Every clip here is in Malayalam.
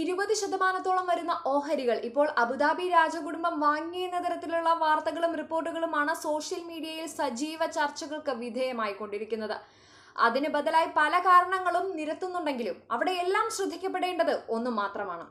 ഇരുപത് ശതമാനത്തോളം വരുന്ന ഓഹരികൾ ഇപ്പോൾ അബുദാബി രാജകുടുംബം വാങ്ങിയെന്ന തരത്തിലുള്ള വാർത്തകളും റിപ്പോർട്ടുകളുമാണ് സോഷ്യൽ മീഡിയയിൽ സജീവ ചർച്ചകൾക്ക് വിധേയമായിക്കൊണ്ടിരിക്കുന്നത്. അതിന് ബദലായി പല കാരണങ്ങളും നിരത്തുന്നുണ്ടെങ്കിലും അവിടെയെല്ലാം ശ്രദ്ധിക്കപ്പെടേണ്ടത് ഒന്ന് മാത്രമാണ്.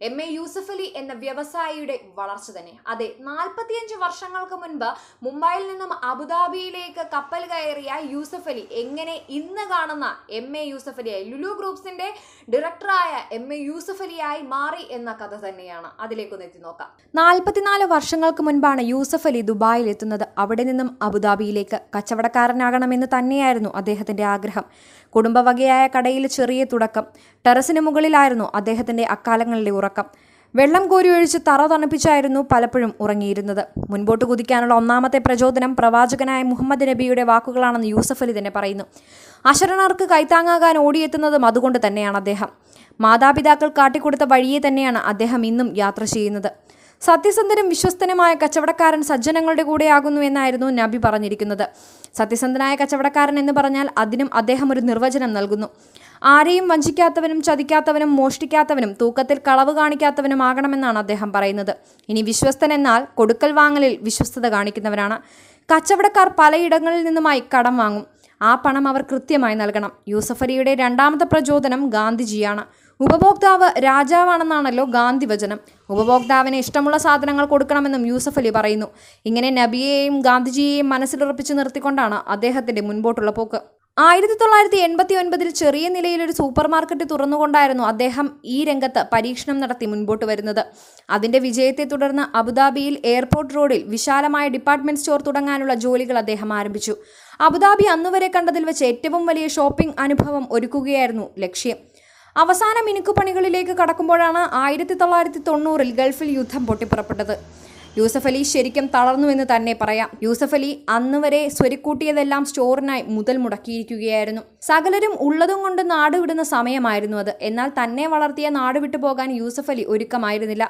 എം എ യൂസഫ് അലി എന്ന വ്യവസായിയുടെ വളർച്ച തന്നെ. അതെ നാൽപ്പത്തിയഞ്ച് വർഷങ്ങൾക്ക് മുൻപ് മുംബൈയിൽ നിന്നും അബുദാബിയിലേക്ക് കപ്പൽ കയറിയ യൂസഫ് അലി എങ്ങനെ ഇന്ന് കാണുന്ന എം എ യൂസഫ് അലിയായി ലുലു ഗ്രൂപ്പ്സിന്റെ ഡയറക്ടറായ എം എ യൂസഫ് അലിയായി മാറി എന്ന കഥ തന്നെയാണ്. അതിലേക്കൊന്ന് എത്തി നോക്കാം. നാൽപ്പത്തിനാല് വർഷങ്ങൾക്ക് മുൻപാണ് യൂസഫ് അലി ദുബായിൽ എത്തുന്നത്. അവിടെ നിന്നും അബുദാബിയിലേക്ക് കച്ചവടക്കാരനാകണമെന്ന് തന്നെയായിരുന്നു അദ്ദേഹത്തിന്റെ ആഗ്രഹം. കുടുംബവകയായ കടയിൽ ചെറിയ തുടക്കം. ടെറസിന് മുകളിലായിരുന്നു അദ്ദേഹത്തിന്റെ അക്കാലങ്ങളിലെ ഉറക്കം. വെള്ളം കോരി ഒഴിച്ച് തറ തണുപ്പിച്ചായിരുന്നു പലപ്പോഴും ഉറങ്ങിയിരുന്നത്. മുൻപോട്ട് കുതിക്കാനുള്ള ഒന്നാമത്തെ പ്രചോദനം പ്രവാചകനായ മുഹമ്മദ് നബിയുടെ വാക്കുകളാണെന്ന് യൂസഫ് അലി തന്നെ പറയുന്നു. അശരണർക്ക് കൈത്താങ്ങാകാൻ ഓടിയെത്തുന്നതും അതുകൊണ്ട് തന്നെയാണ് അദ്ദേഹം. മാതാപിതാക്കൾ കാട്ടിക്കൊടുത്ത വഴിയെ തന്നെയാണ് അദ്ദേഹം ഇന്നും യാത്ര ചെയ്യുന്നത്. സത്യസന്ധനും വിശ്വസ്തനുമായ കച്ചവടക്കാരൻ സജ്ജനങ്ങളുടെ കൂടെയാകുന്നു എന്നായിരുന്നു നബി പറഞ്ഞിരിക്കുന്നത്. സത്യസന്ധനായ കച്ചവടക്കാരൻ എന്ന് പറഞ്ഞാൽ അതിനും അദ്ദേഹം ഒരു നിർവചനം നൽകുന്നു. ആരെയും വഞ്ചിക്കാത്തവനും ചതിക്കാത്തവനും മോഷ്ടിക്കാത്തവനും തൂക്കത്തിൽ കളവ് കാണിക്കാത്തവനും ആകണമെന്നാണ് അദ്ദേഹം പറയുന്നത്. ഇനി വിശ്വസ്തൻ എന്നാൽ കൊടുക്കൽ വാങ്ങലിൽ വിശ്വസ്തത കാണിക്കുന്നവരാണ്. കച്ചവടക്കാർ പലയിടങ്ങളിൽ നിന്നുമായി കടം വാങ്ങും. ആ പണം അവർ കൃത്യമായി നൽകണം. യൂസഫലിയുടെ രണ്ടാമത്തെ പ്രചോദനം ഗാന്ധിജിയാണ്. ഉപഭോക്താവ് രാജാവാണെന്നാണല്ലോ ഗാന്ധി വചനം. ഉപഭോക്താവിന് ഇഷ്ടമുള്ള സാധനങ്ങൾ കൊടുക്കണമെന്നും യൂസഫ് അലി പറയുന്നു. ഇങ്ങനെ നബിയെയും ഗാന്ധിജിയെയും മനസ്സിലുറപ്പിച്ച് നിർത്തിക്കൊണ്ടാണ് അദ്ദേഹത്തിന്റെ മുൻപോട്ടുള്ള പോക്ക്. ആയിരത്തി തൊള്ളായിരത്തി എൺപത്തി ഒൻപതിൽ ചെറിയ നിലയിൽ ഒരു സൂപ്പർ മാർക്കറ്റ് തുറന്നുകൊണ്ടായിരുന്നു അദ്ദേഹം ഈ രംഗത്ത് പരീക്ഷണം നടത്തി മുൻപോട്ട് വരുന്നത്. അതിന്റെ വിജയത്തെ തുടർന്ന് അബുദാബിയിൽ എയർപോർട്ട് റോഡിൽ വിശാലമായ ഡിപ്പാർട്ട്മെന്റ് സ്റ്റോർ തുടങ്ങാനുള്ള ജോലികൾ അദ്ദേഹം ആരംഭിച്ചു. അബുദാബി അന്നുവരെ കണ്ടതിൽ വെച്ച് ഏറ്റവും വലിയ ഷോപ്പിംഗ് അനുഭവം ഒരുക്കുകയായിരുന്നു ലക്ഷ്യം. അവസാന മിനുക്കുപണികളിലേക്ക് കടക്കുമ്പോഴാണ് ആയിരത്തി തൊള്ളായിരത്തി തൊണ്ണൂറിൽ ഗൾഫിൽ യുദ്ധം പൊട്ടിപ്പുറപ്പെട്ടത്. യൂസഫ് അലി ശരിക്കും തളർന്നുവെന്ന് തന്നെ പറയാം. യൂസഫ് അലി അന്ന് വരെ സ്വരുക്കൂട്ടിയതെല്ലാം സ്റ്റോറിനായി മുതൽ മുടക്കിയിരിക്കുകയായിരുന്നു. സകലരും ഉള്ളതും കൊണ്ട് നാടുവിടുന്ന സമയമായിരുന്നു അത്. എന്നാൽ തന്നെ വളർത്തിയ നാട് വിട്ടു പോകാൻ യൂസഫ് അലി ഒരുക്കമായിരുന്നില്ല.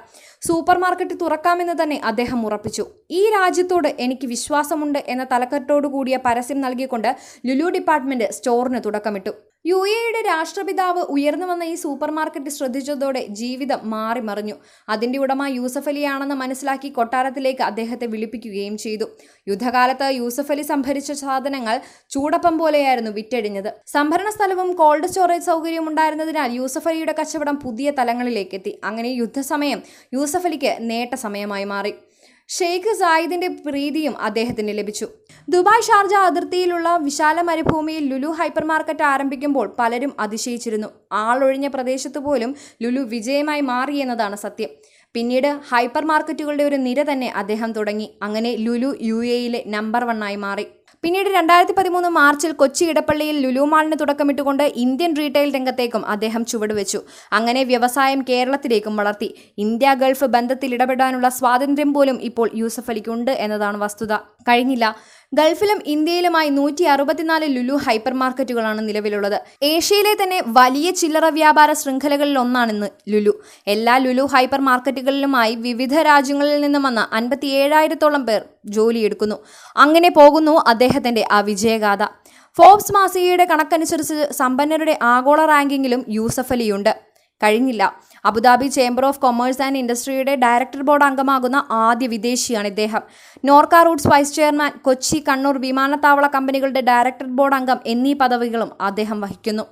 സൂപ്പർ മാർക്കറ്റ് തുറക്കാമെന്ന് തന്നെ അദ്ദേഹം ഉറപ്പിച്ചു. ഈ രാജ്യത്തോട് എനിക്ക് വിശ്വാസമുണ്ട് എന്ന തലക്കെട്ടോടുകൂടിയ പരസ്യം നൽകിക്കൊണ്ട് ലുലു ഡിപ്പാർട്ട്മെന്റ് സ്റ്റോറിന് തുടക്കമിട്ടു. യു എയുടെ രാഷ്ട്രപിതാവ് ഉയർന്നു വന്ന ഈ സൂപ്പർ മാർക്കറ്റ് ശ്രദ്ധിച്ചതോടെ ജീവിതം മാറിമറിഞ്ഞു അതിന്റെ ഉടമ യൂസഫ് അലിയാണെന്ന് മനസ്സിലാക്കി കൊട്ടാരത്തിലേക്ക് അദ്ദേഹത്തെ വിളിപ്പിക്കുകയും ചെയ്തു. യുദ്ധകാലത്ത് യൂസഫ് അലി സംഭരിച്ച സാധനങ്ങൾ ചൂടപ്പം പോലെയായിരുന്നു വിറ്റഴിഞ്ഞത്. സംഭരണ സ്ഥലവും കോൾഡ് സ്റ്റോറേജ് സൗകര്യവും ഉണ്ടായിരുന്നതിനാൽ യൂസഫ് അലിയുടെ കച്ചവടം പുതിയ തലങ്ങളിലേക്ക് എത്തി. അങ്ങനെ യുദ്ധസമയം യൂസഫ് അലിക്ക് നേട്ട സമയമായി മാറി. ഷെയ്ഖ് സായിദിന്റെ പ്രീതിയും അദ്ദേഹത്തിന് ലഭിച്ചു. ദുബായ് ഷാർജ അതിർത്തിയിലുള്ള വിശാല മരുഭൂമിയിൽ ലുലു ഹൈപ്പർ മാർക്കറ്റ് ആരംഭിക്കുമ്പോൾ പലരും അതിശയിച്ചിരുന്നു. ആളൊഴിഞ്ഞ പ്രദേശത്ത് പോലും ലുലു വിജയമായി മാറിയെന്നതാണ് സത്യം. പിന്നീട് ഹൈപ്പർ മാർക്കറ്റുകളുടെ ഒരു നിര തന്നെ അദ്ദേഹം തുടങ്ങി. അങ്ങനെ ലുലു യു എയിലെ നമ്പർ വണ്ണായി മാറി. പിന്നീട് രണ്ടായിരത്തി പതിമൂന്ന് മാർച്ചിൽ കൊച്ചി ഇടപ്പള്ളിയിൽ ലുലുമാളിന് തുടക്കമിട്ടുകൊണ്ട് ഇന്ത്യൻ റീറ്റെയിൽ രംഗത്തേക്കും അദ്ദേഹം ചുവടുവെച്ചു. അങ്ങനെ വ്യവസായം കേരളത്തിലേക്കും വളർത്തി. ഇന്ത്യ ഗൾഫ് ബന്ധത്തിൽ ഇടപെടാനുള്ള സ്വാതന്ത്ര്യം പോലും ഇപ്പോൾ യൂസഫ് അലിക്കുണ്ട് എന്നതാണ് വസ്തുത. കഴിഞ്ഞില്ല. ഗൾഫിലും ഇന്ത്യയിലുമായി നൂറ്റി അറുപത്തിനാല് ലുലു ഹൈപ്പർ മാർക്കറ്റുകളാണ് നിലവിലുള്ളത്. ഏഷ്യയിലെ തന്നെ വലിയ ചില്ലറ വ്യാപാര ശൃംഖലകളിൽ ഒന്നാണിന്ന് ലുലു. എല്ലാ ലുലു ഹൈപ്പർ മാർക്കറ്റുകളിലുമായി വിവിധ രാജ്യങ്ങളിൽ നിന്നും വന്ന അൻപത്തി ഏഴായിരത്തോളം പേർ ജോലിയെടുക്കുന്നു. അങ്ങനെ പോകുന്നു അദ്ദേഹത്തിന്റെ ആ വിജയഗാഥ. ഫോബ്സ് മാസികയുടെ കണക്കനുസരിച്ച് സമ്പന്നരുടെ ആഗോള റാങ്കിങ്ങിലും യൂസഫ് അലിയുണ്ട്. കഴിഞ്ഞില്ല. Abu Dhabi chamber of commerce and ഇൻഡസ്ട്രിയുടെ ഡയറക്ടർ ബോർഡ് അംഗമാകുന്ന ആദ്യ വിദേശിയാണ് ഇദ്ദേഹം. Norka roots vice chairman Kochi Kannur വിമാനത്താവള കമ്പനികളുടെ ഡയറക്ടർ ബോർഡ് അംഗം എന്നീ പദവികളും അദ്ദേഹം വഹിക്കുന്നു.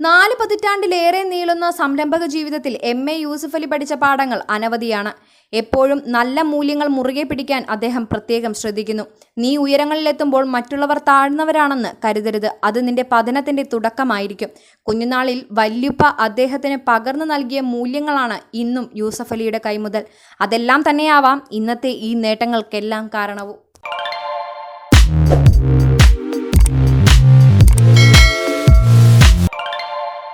നാല് പതിറ്റാണ്ടിലേറെ നീളുന്ന സംരംഭക ജീവിതത്തിൽ എം. എ. യൂസഫ് അലി പഠിച്ച പാഠങ്ങൾ അനവധിയാണ്. എപ്പോഴും നല്ല മൂല്യങ്ങൾ മുറുകെ പിടിക്കാൻ അദ്ദേഹം പ്രത്യേകം ശ്രദ്ധിക്കുന്നു. നീ ഉയരങ്ങളിലെത്തുമ്പോൾ മറ്റുള്ളവർ താഴ്ന്നവരാണെന്ന് കരുതരുത്. അത് നിന്റെ പതനത്തിന്റെ തുടക്കമായിരിക്കും. കുഞ്ഞുനാളിൽ വല്യുപ്പ അദ്ദേഹത്തിന് പകർന്നു നൽകിയ മൂല്യങ്ങളാണ് ഇന്നും യൂസഫ് അലിയുടെ കൈമുതൽ. അതെല്ലാം തന്നെയാവാം ഇന്നത്തെ ഈ നേട്ടങ്ങൾക്കെല്ലാം കാരണവും.